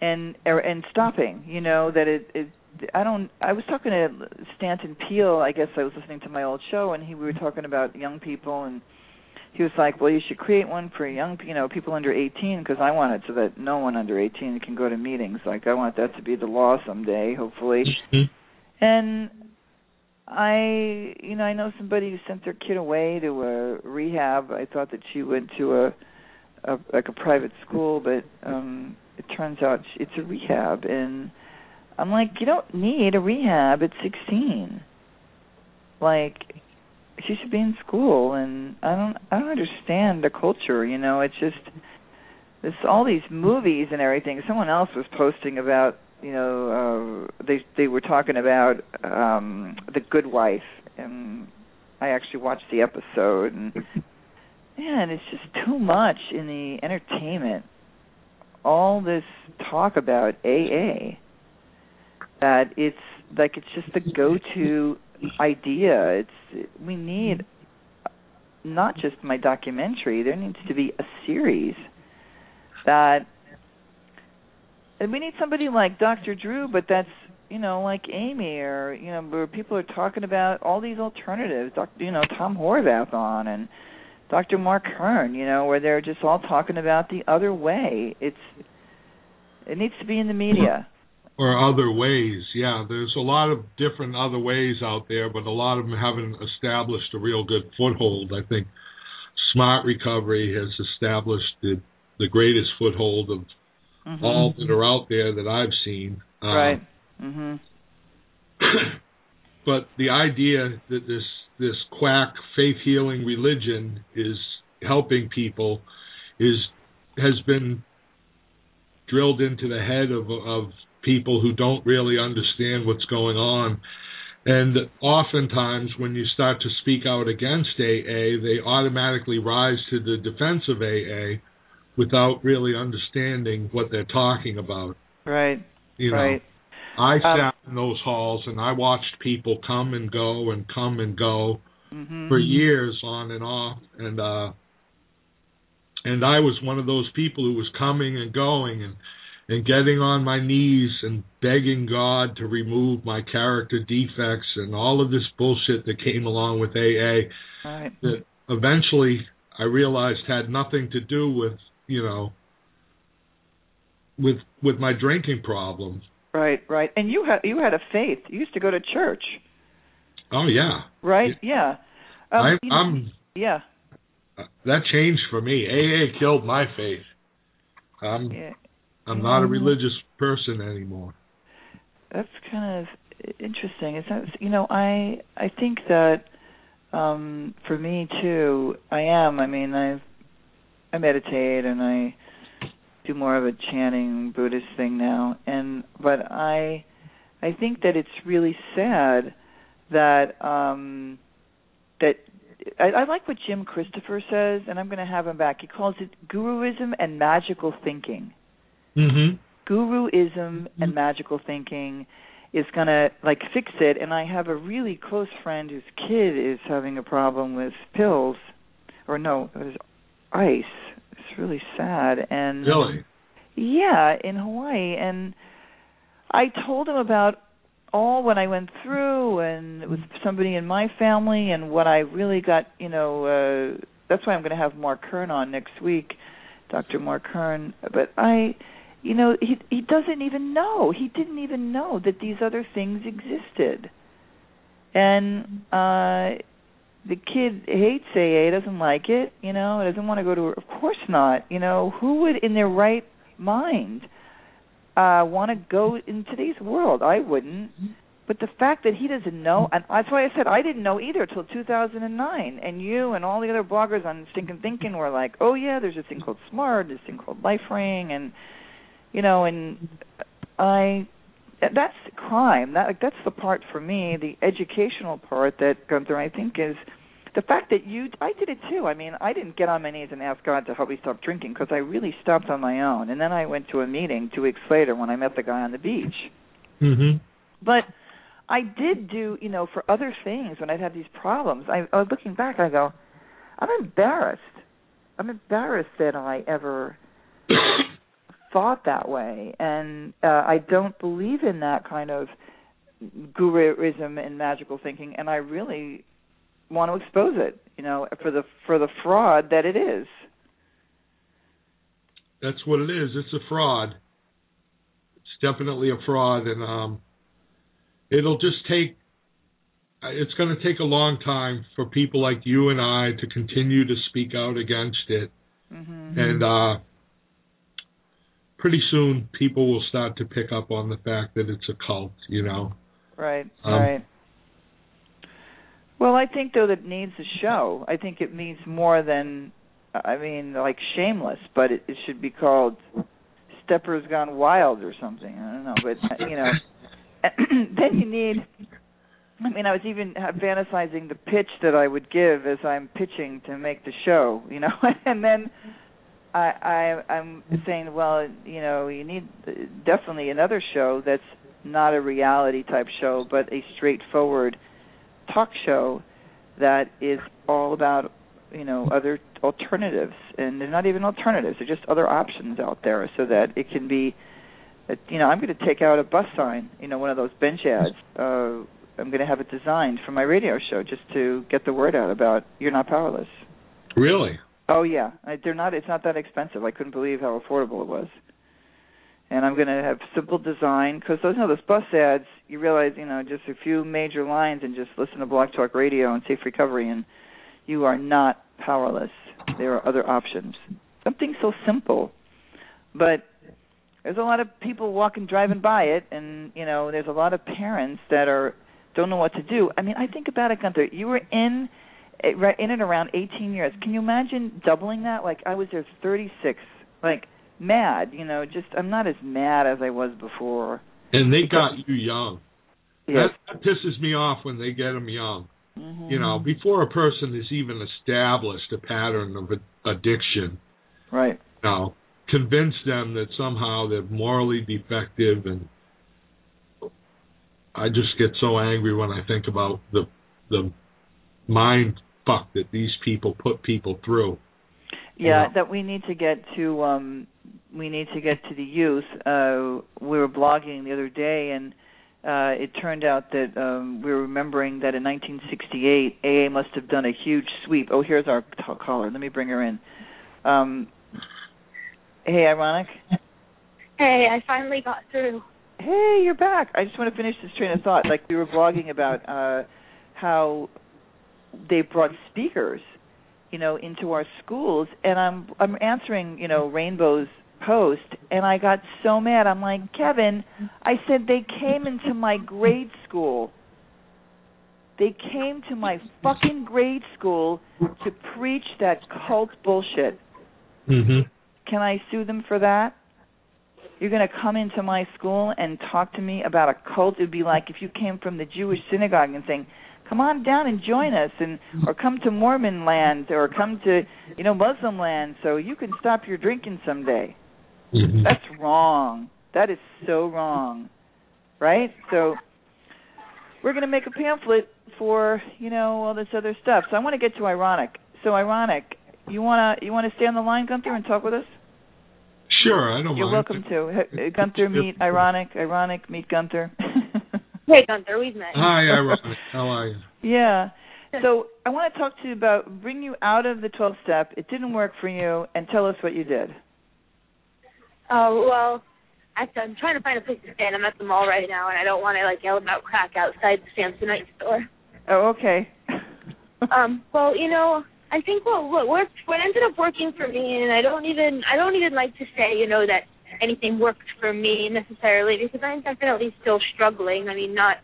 and er, and stopping. You know that it, it. I don't. I was talking to Stanton Peele. I guess I was listening to my old show, and he we were talking about young people, and he was like, "Well, you should create one for young, you know, people under 18, because I want it so that no one under 18 can go to meetings. Like I want that to be the law someday, hopefully." Mm-hmm. And I, you know, I know somebody who sent their kid away to a rehab. I thought that she went to a, a like a private school, but um it turns out it's a rehab, and I'm like, you don't need a rehab at 16. Like, she should be in school, and I don't, I don't understand the culture. You know, it's just this all these movies and everything. Someone else was posting about you know uh they they were talking about um the good wife and i actually watched the episode and man it's just too much in the entertainment all this talk about aa that it's like it's just the go to idea it's we need not just my documentary there needs to be a series that and we need somebody like Dr. Drew, but that's you know like Amy or you know where people are talking about all these alternatives. Dr. You know Tom Horvath on and Dr. Marc Kern. You know where they're just all talking about the other way. It's it needs to be in the media. Or other ways, yeah. There's a lot of different other ways out there, but a lot of them haven't established a real good foothold. I think Smart Recovery has established the the greatest foothold of mm-hmm. all that are out there that I've seen. Um, right. Mhm. but the idea that this this quack faith healing religion is helping people is has been drilled into the head of of people who don't really understand what's going on. And oftentimes, when you start to speak out against AA, they automatically rise to the defense of AA without really understanding what they're talking about. Right. You know, right. I um, sat in those halls and I watched people come and go and come and go mm-hmm. for years on and off and uh and I was one of those people who was coming and going and and getting on my knees and begging God to remove my character defects and all of this bullshit that came along with AA right. that eventually I realized had nothing to do with you know, with with my drinking problem. Right, right. And you had you had a faith. You used to go to church. Oh yeah. Right. Yeah. Um, I, you know, I'm. Yeah. That changed for me. AA killed my faith. I'm. Yeah. I'm not a religious person anymore. That's kind of interesting. Is that you know I I think that um for me too I am. I mean I've I meditate and I do more of a chanting Buddhist thing now. And but I I think that it's really sad that um that I, I like what Jim Christopher says, and I'm going to have him back. He calls it guruism and magical thinking. Mm-hmm. Guruism mm-hmm. and magical thinking is going to like fix it. And I have a really close friend whose kid is having a problem with pills, or no, it was ice. It's really sad. And really, yeah, in Hawaii. And I told him about all what I went through and with somebody in my family and what I really got. You know, uh, that's why I'm going to have Marc Kern on next week, Dr. Marc Kern. But I you know he he doesn't even know he didn't even know that these other things existed and uh the kid hates AA, doesn't like it, you know, doesn't want to go to. Of course not. You know, who would in their right mind uh want to go in today's world? I wouldn't. But the fact that he doesn't know, and that's why I said I didn't know either till 2009. And you and all the other bloggers on Stinking Thinking were like, "Oh yeah, there's this thing called Smart, this thing called LifeRing, and you know." And I, that's crime. That like that's the part for me, the educational part that Gunther I think is the fact that you. I did it too. I mean, I didn't get on my knees and ask God to help me stop drinking because I really stopped on my own. And then I went to a meeting two weeks later when I met the guy on the beach. Mhm. But I did do, you know, for other things when I'd had these problems. I, I was looking back, I go, I'm embarrassed. I'm embarrassed that I ever thought that way, and uh, I don't believe in that kind of guruism and magical thinking. And I really want to expose it, you know, for the for the fraud that it is. That's what it is. It's a fraud. It's definitely a fraud, and um, it'll just take. It's going to take a long time for people like you and I to continue to speak out against it, Mm-hmm. and uh, pretty soon people will start to pick up on the fact that it's a cult. You know. Right, Um, right. Well, I think though that it needs a show. I think it needs more than, I mean, like Shameless, but it, it should be called Steppers Gone Wild or something. I don't know, but you know, then you need. I mean, I was even fantasizing the pitch that I would give as I'm pitching to make the show, you know, and then I, I I'm saying, well, you know, you need definitely another show that's not a reality type show, but a straightforward talk show that is all about you know other alternatives, and they're not even alternatives; they're just other options out there, so that it can be. uh, You know, I'm going to take out a bus sign, you know, one of those bench ads. Uh, I'm going to have it designed for my radio show just to get the word out about you're not powerless. Really? Oh yeah, I, they're not. It's not that expensive. I couldn't believe how affordable it was. And I'm going to have simple design because those, you know, those bus ads. You realize, you know, just a few major lines and just listen to Blog Talk Radio and Safe Recovery, and you are not powerless. There are other options. Something so simple, but there's a lot of people walking, driving by it, and you know, there's a lot of parents that are don't know what to do. I mean, I think about it, Gunther. You were in in and around 18 years. Can you imagine doubling that? Like I was there 36. Like mad, you know. Just I'm not as mad as I was before. And they got you young. Yes. That, that pisses me off when they get them young. Mm-hmm. You know, before a person has even established a pattern of a- addiction, Right. you know, convince them that somehow they're morally defective and I just get so angry when I think about the the mind fuck that these people put people through. Yeah, Yeah. that we need to get to um we need to get to the youth. Uh we were blogging the other day and uh it turned out that um we were remembering that in 1968 AA must have done a huge sweep. Oh, here's our t- caller. Let me bring her in. Um Hey, ironic. Hey, I finally got through. Hey, you're back. I just want to finish this train of thought. Like we were blogging about uh how they brought speakers, you know, into our schools and I'm I'm answering, you know, Rainbow's post and I got so mad. I'm like, "Kevin, I said they came into my grade school. They came to my fucking grade school to preach that cult bullshit. Mhm. Can I sue them for that? You're going to come into my school and talk to me about a cult? It would be like if you came from the Jewish synagogue and saying, "Come on down and join us," and or come to Mormon land or come to you know Muslim land so you can stop your drinking someday. Mhm. That's wrong. That is so wrong. Right? So we're going to make a pamphlet for, you know, all this other stuff. So I want to get to ironic. So ironic, you want to you want to stay on the line Gunther and talk with us? Sure, I don't You're mind. welcome to. Gunther meet ironic, ironic meet Gunther. Hey, Gunther, we've met. Hi, Ironic. How are you? yeah. So I want to talk to you about bring you out of the 12 step. It didn't work for you and tell us what you did. Oh well, I, I'm trying to find a place to stay, and I'm at the mall right now, and I don't want to like yell about crack outside the Samsonite store. Oh, okay. um, well, you know, I think what what worked, what ended up working for me, and I don't even I don't even like to say, you know, that anything worked for me necessarily because I'm definitely still struggling. I mean, not,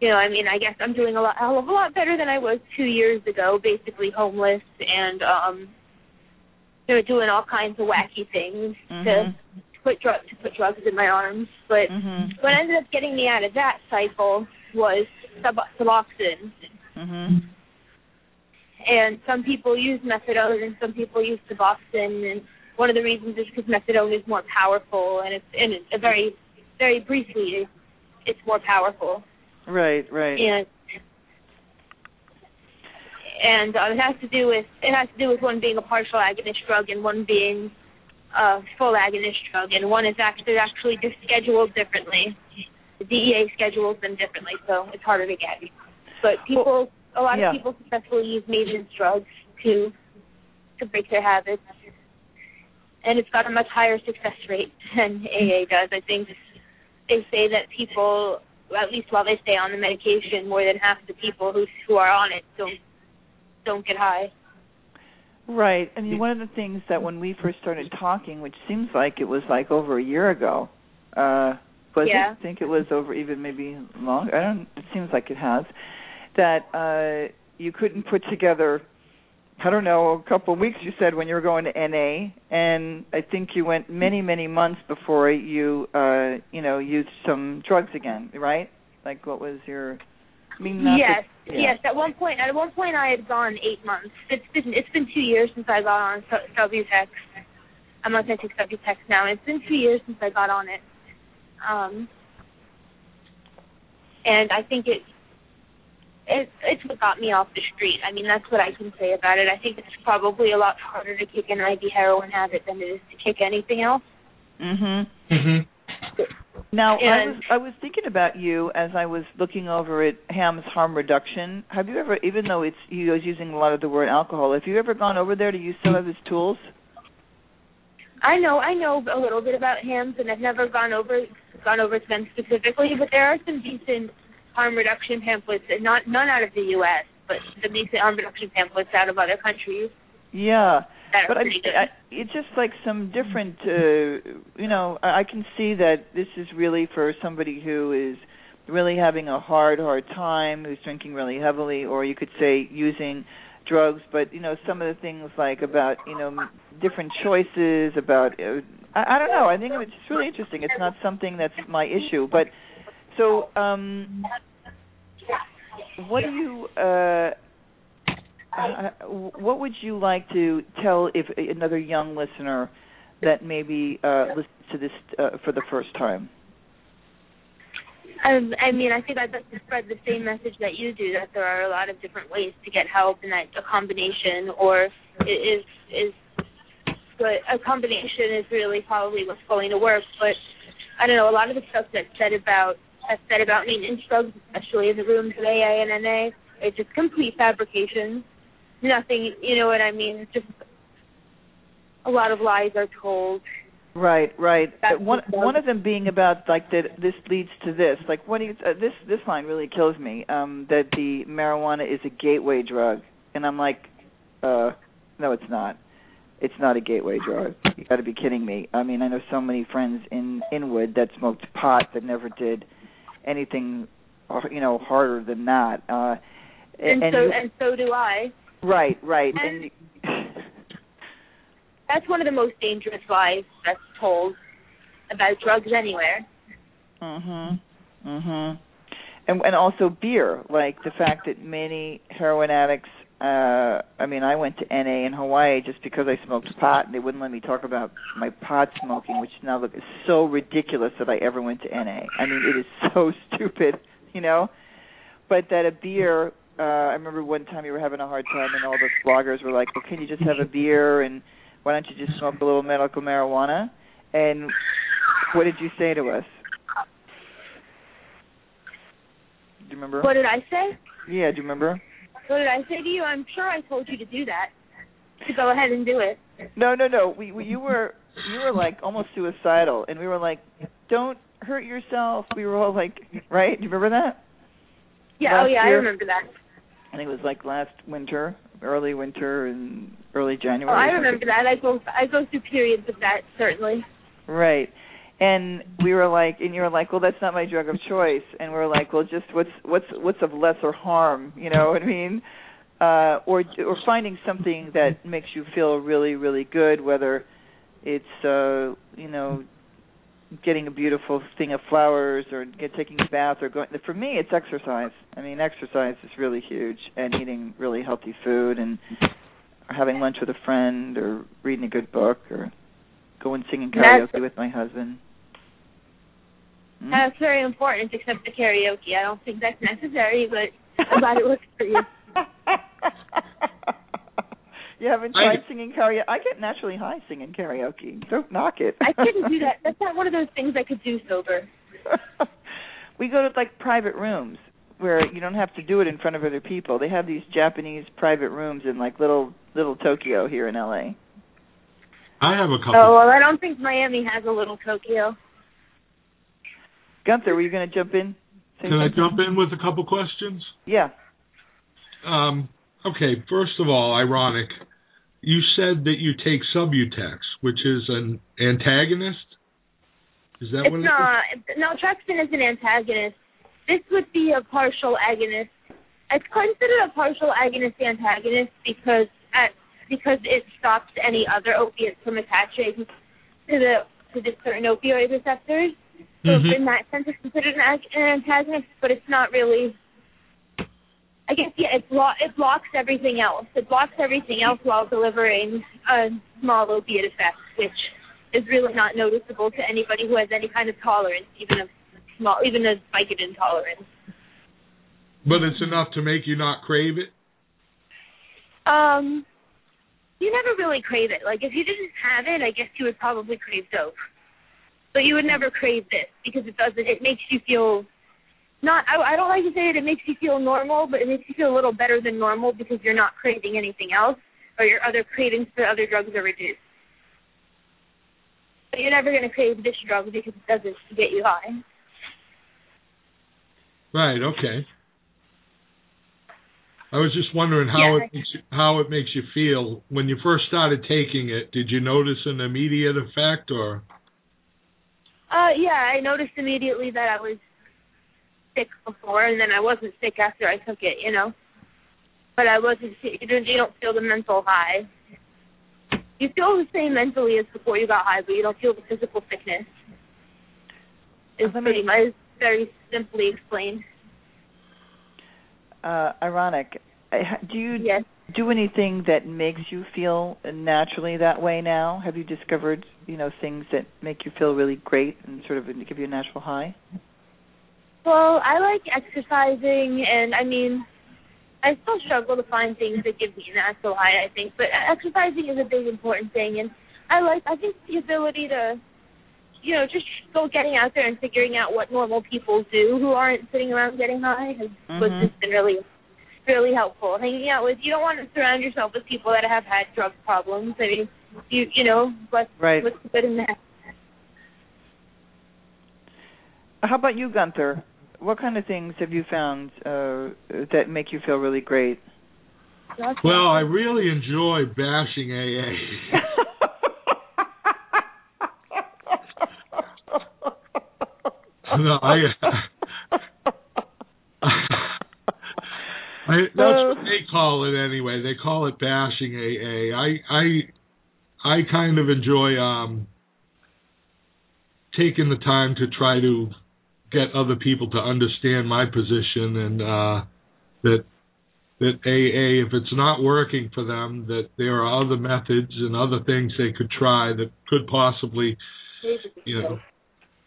you know, I mean, I guess I'm doing a lot, a hell of a lot better than I was two years ago, basically homeless and, um, you know, doing all kinds of wacky things Mhm. to put drugs to put drugs in my arms. But Mhm. what ended up getting me out of that cycle was sub- Suboxone. Mhm. and some people use methadone and some people use Suboxone and one of the reasons is because methadone is more powerful and it's and it's a very very briefly it's, it's more powerful Right, right. and and uh, it has to do with it has to do with one being a partial agonist drug and one being a full agonist drug and one is actually actually just scheduled differently. The DEA schedules them differently, so it's harder to get. But people, a lot yeah. of people successfully use maintenance drugs to to break their habits, and it's got a much higher success rate than AA does. I think they say that people, at least while they stay on the medication, more than half of the people who who are on it don't don't get high. Right. I mean, one of the things that when we first started talking, which seems like it was like over a year ago, uh, was Yeah. it? I think it was over even maybe longer. I don't. It seems like it has. That uh, you couldn't put together. I don't know. A couple of weeks you said when you were going to NA, and I think you went many many months before you uh, you know used some drugs again, right? Like what was your? I mean, yes, that- yeah. yes. At one point, at one point, I had gone eight months. It's been it's been two years since I got on Su- Subutex. I'm on Centric Subutex now. It's been two years since I got on it. Um, and I think it it it's what got me off the street. I mean, that's what I can say about it. I think it's probably a lot harder to kick an IV heroin habit than it is to kick anything else. Mm Mhm. Mm Mhm. Now, I was I was thinking about you as I was looking over at HAMS harm reduction. Have you ever, even though it's he was using a lot of the word alcohol, have you ever gone over there to use some of his tools? I know I know a little bit about HAMS, and I've never gone over gone over to them specifically, but there are some decent harm reduction pamphlets, and not none out of the U.S., but some decent harm reduction pamphlets out of other countries Yeah, but I. I, it's just like some different. uh You know, I I can see that this is really for somebody who is really having a hard, hard time, who's drinking really heavily, or you could say using drugs. But you know, some of the things like about you know different choices about. Uh, I, I don't know. I think it's just really interesting. It's not something that's my issue, but so um what do you uh uh, what would you like to tell if another young listener that maybe uh listens to this uh, for the first time Um, I mean, I think I'd like to spread the same message that you do that there are a lot of different ways to get help, and that a combination or is is but a combination is really probably what's going to work. But I don't know a lot of the stuff that's said about that's said about maintenance drugs, especially in the rooms of AA and NA, it's just complete fabrication. Nothing, you know what I mean? It's just a lot of lies are told. right right. That's one one of them being about like that this leads to this. Like what do you uh, this this line really kills me um that the marijuana is a gateway drug. And i'm like uh no it's not. It's not a gateway drug. You got to be kidding me. I mean i know so many friends in inwood that smoked pot that never did anything uh, you know harder than that uh And, so you- and so do I. right right and- and That's one of the most dangerous lies that's told about drugs anywhere. Mhm. Mhm. And and also beer, like the fact that many heroin addicts uh I mean, I went to NA in Hawaii just because I smoked pot and they wouldn't let me talk about my pot smoking, which now look is so ridiculous that I ever went to NA. I mean, it is so stupid, you know? But that a beer uh I remember one time you were having a hard time and all the bloggers were like, "Well, can you just have a beer and why don't you just smoke a little medical marijuana?" And what did you say to us? Do you remember? What did I say? Yeah, do you remember? What did I say to you? I'm sure I told you to do that. To go ahead and do it. No, no, no. We, we you were you were like almost suicidal, and we were like, "Don't hurt yourself." We were all like, right? Do you remember that? Yeah, oh, Last oh yeah, year. I remember that. I think it was like last winter, early winter and early January. Oh, I remember that. I go I go through periods of that certainly. Right. And we were like, and you were like, well, that's not my drug of choice. And we are like, well, just what's what's what's of lesser harm, you know what I mean? Uh, or or finding something that makes you feel really really good, whether it's uh, you know getting a beautiful thing of flowers or get taking a bath or going for me it's exercise i mean exercise is really huge and eating really healthy food and having lunch with a friend or reading a good book or going singing karaoke with my husband hmm? that's very important except the karaoke i don't think that's necessary but i'm glad it works for you You haven't tried I, singing karaoke? I get naturally high singing karaoke. Don't knock it. I couldn't do that. That's not one of those things I could do sober. we go to like private rooms where you don't have to do it in front of other people. They have these Japanese private rooms in like little little Tokyo here in LA. I have a couple. Oh well, I don't think Miami has a little Tokyo. Gunther, were you going to jump in? Say Can something? I jump in with a couple questions? Yeah. Um, okay, first of all, ironic you said that you take Subutex, which is an antagonist. Is that it's what it not. Is? Naltrexone is an antagonist. This would be a partial agonist. It's considered a partial agonist antagonist because at because it stops any other opiates from attaching to the to the certain opioid receptors. So mm-hmm. in that sense, it's considered an, an antagonist, but it's not really I guess yeah, it blo- it blocks everything else. It blocks everything else while delivering a small opiate effect, which is really not noticeable to anybody who has any kind of tolerance, even a small, even a Vicodin tolerance. But it's enough to make you not crave it. Um, you never really crave it. Like if you didn't have it, I guess you would probably crave dope. But you would never crave this because it doesn't. It makes you feel not I, I don't like to say that it makes you feel normal, but it makes you feel a little better than normal because you're not craving anything else or your other cravings for other drugs are reduced. But you're never going to crave this drug because it doesn't get you high. Right. Okay. I was just wondering how yeah. it makes you, how it makes you feel when you first started taking it. Did you notice an immediate effect, or? Uh, yeah, I noticed immediately that I was sick before, and then I wasn't sick after I took it, you know. But I wasn't. You don't, you don't feel the mental high. You feel the same mentally as before you got high, but you don't feel the physical sickness. It's pretty much very simply explained. Uh, ironic. Do you yes. Do anything that makes you feel naturally that way now? Have you discovered, you know, things that make you feel really great and sort of give you a natural high? Well, I like exercising, and I mean, I still struggle to find things that give me an actual high. I think, but exercising is a big important thing, and I like. I think the ability to, you know, just go getting out there and figuring out what normal people do who aren't sitting around getting high has mm-hmm. was just been really, really helpful. Hanging out with you don't want to surround yourself with people that have had drug problems. I mean, you you know, what's right. what's good in that. How about you, Gunther? what kind of things have you found uh, that make you feel really great? Well, I really enjoy bashing AA. no, I, I that's what they call it anyway. They call it bashing AA. I I I kind of enjoy um taking the time to try to get other people to understand my position and uh, that that AA, if it's not working for them, that there are other methods and other things they could try that could possibly, you know.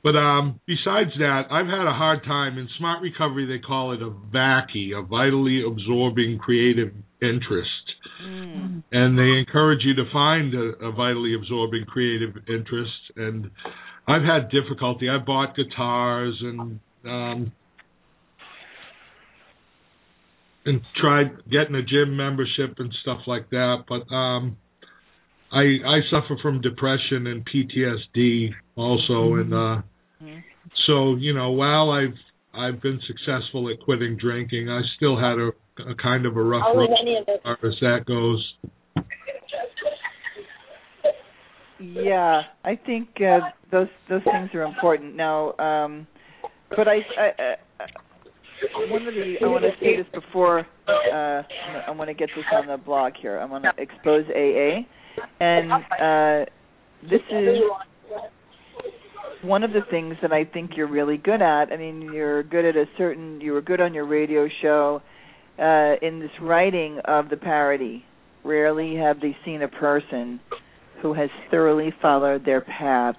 But um, besides that, I've had a hard time in smart recovery. They call it a VACI, a vitally absorbing creative interest, mm. and they encourage you to find a, a vitally absorbing creative interest and I've had difficulty. I bought guitars and um and tried getting a gym membership and stuff like that, but um I I suffer from depression and PTSD also and uh mm-hmm. so, you know, while I've I've been successful at quitting drinking, I still had a a kind of a rough I'll road leave any of it. as far as that goes. Yeah, I think uh, those those things are important. Now, um, but I, I, I one of the I want to say this before uh, I want to get this on the blog here. I want to expose AA, and uh, this is one of the things that I think you're really good at. I mean, you're good at a certain. You were good on your radio show uh, in this writing of the parody. Rarely have they seen a person who has thoroughly followed their path.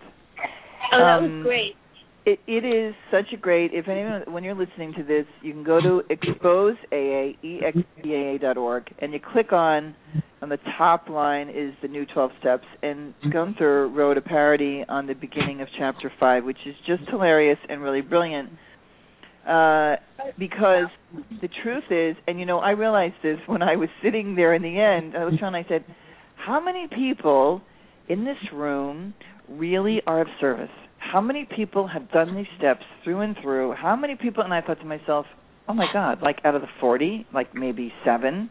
Oh, that Um, was great. It, it is such a great. If anyone, when you're listening to this, you can go to expose AA, expa.org, and you click on. On the top line is the new 12 steps, and Gunther wrote a parody on the beginning of chapter five, which is just hilarious and really brilliant. Uh, because the truth is, and you know, I realized this when I was sitting there in the end. I was trying. I said, how many people in this room really are of service? How many people have done these steps through and through? How many people? And I thought to myself, oh my God, like out of the 40, like maybe seven.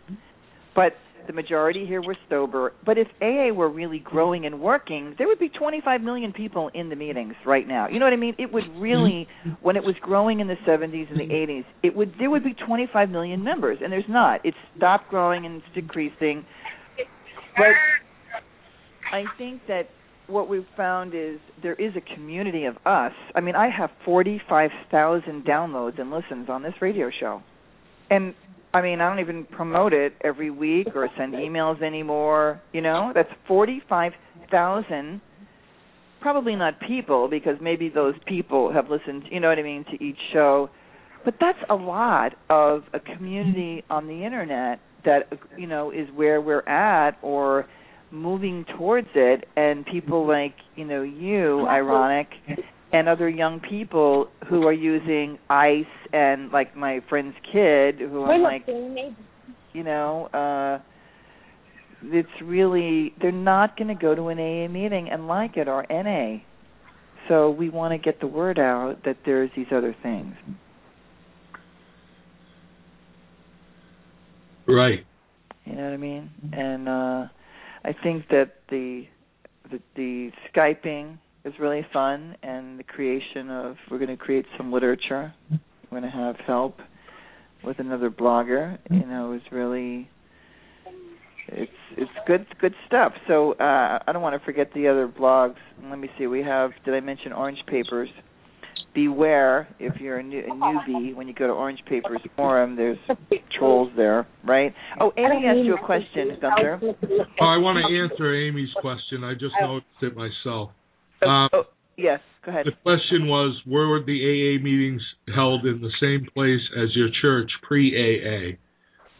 But the majority here were sober. But if AA were really growing and working, there would be 25 million people in the meetings right now. You know what I mean? It would mm-hmm. really, when it was growing in the 70s and the mm-hmm. 80s, it would there would be 25 million members, and there's not. It's stopped growing and it's decreasing. But I think that what we've found is there is a community of us. I mean, I have 45,000 downloads and listens on this radio show. And I mean, I don't even promote it every week or send emails anymore, you know? That's 45,000 probably not people because maybe those people have listened, you know what I mean, to each show. But that's a lot of a community on the internet that you know is where we're at or moving towards it and people mm-hmm. like you know you ironic and other young people who are using ice and like my friend's kid who i'm like you know uh it's really they're not going to go to an aa meeting and like it or na so we want to get the word out that there's these other things Right. You know what I mean? And uh I think that the the, the skyping is really fun and the creation of we're going to create some literature. We're going to have help with another blogger, you know, is really it's it's good good stuff. So uh I don't want to forget the other blogs. Let me see. We have did I mention Orange Papers? Beware if you're a, new, a newbie when you go to Orange Papers forum. There's trolls there, right? Oh, Amy asked you a question, Gunther. Oh, I want to answer Amy's question. I just noticed it myself. Um, oh, yes, go ahead. The question was, were the AA meetings held in the same place as your church pre-AA?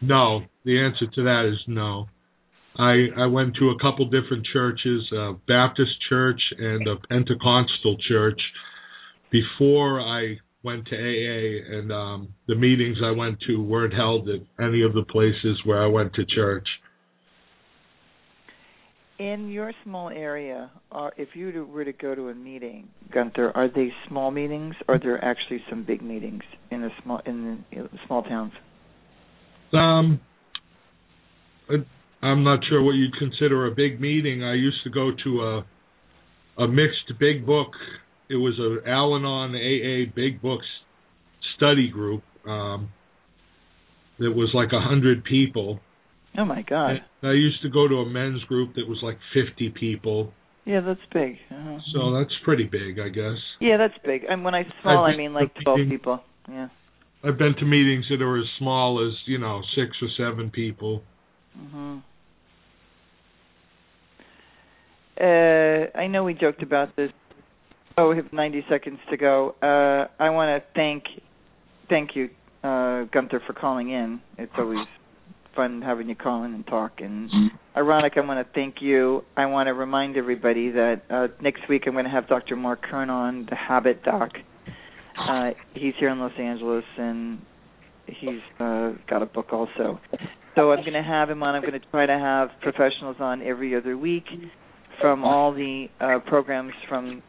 No. The answer to that is no. I I went to a couple different churches, a Baptist church and a Pentecostal church, before I went to AA, and um, the meetings I went to weren't held at any of the places where I went to church. In your small area, are, if you were to go to a meeting, Gunther, are they small meetings, or are there actually some big meetings in the small in the small towns? Um, I'm not sure what you'd consider a big meeting. I used to go to a a mixed big book. It was a Al-Anon AA big books study group. Um, that was like a hundred people. Oh my God! I used to go to a men's group that was like 50 people. Yeah, that's big. Uh-huh. So that's pretty big, I guess. Yeah, that's big. And when I small, I've mean like twelve meetings- people. Yeah. I've been to meetings that are as small as you know six or seven people. hmm Uh, I know we joked about this. Oh, we have 90 seconds to go. Uh, I want to thank thank you, uh, Gunther, for calling in. It's always fun having you call in and talk. And ironic, I want to thank you. I want to remind everybody that uh, next week I'm going to have Dr. Marc Kern on, the Habit Doc. Uh, he's here in Los Angeles, and he's uh, got a book also. So I'm going to have him on. I'm going to try to have professionals on every other week from all the uh, programs from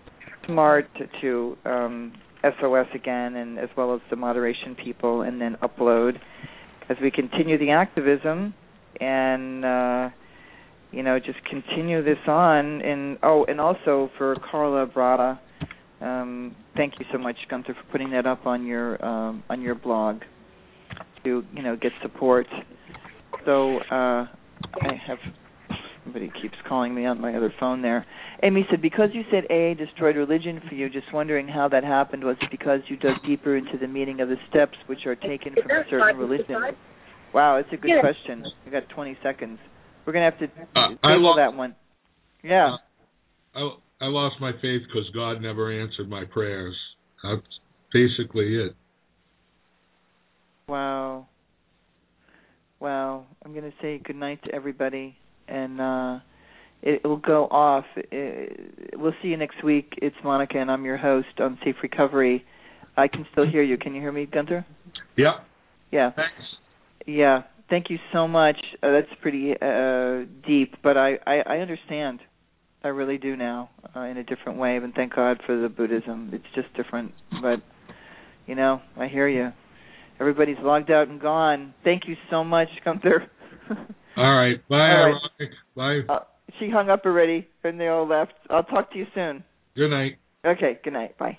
Smart to um, SOS again, and as well as the moderation people, and then upload. As we continue the activism and uh, you know just continue this on. And oh, and also for Karla Brada, um, thank you so much, Gunther, for putting that up on your um, on your blog to you know get support. So uh, I have somebody keeps calling me on my other phone there. Amy said because you said AA destroyed religion for you, just wondering how that happened. Was it because you dug deeper into the meaning of the steps which are taken from a certain religion? Wow, it's a good question. We got 20 seconds. We're gonna have to Uh, I table lo- that one. Yeah. I I lost my faith because God never answered my prayers. That's basically it. Wow. Wow. I'm going to say good night to everybody and uh it will go off. It, we'll see you next week. It's Monica and I'm your host on Safe Recovery. I can still hear you. Can you hear me, Gunther? Yeah. Yeah. Thanks. Yeah. Thank you so much. Uh, that's pretty uh deep, but I I, I understand. I really do now uh, in a different way, and thank God for the Buddhism. It's just different, but you know, I hear you. Everybody's logged out and gone. Thank you so much, Gunther. All right. Bye, All right. Bye. uh, she hung up already, and they all left. I'll talk to you soon. Good night. Okay. Good night. Bye.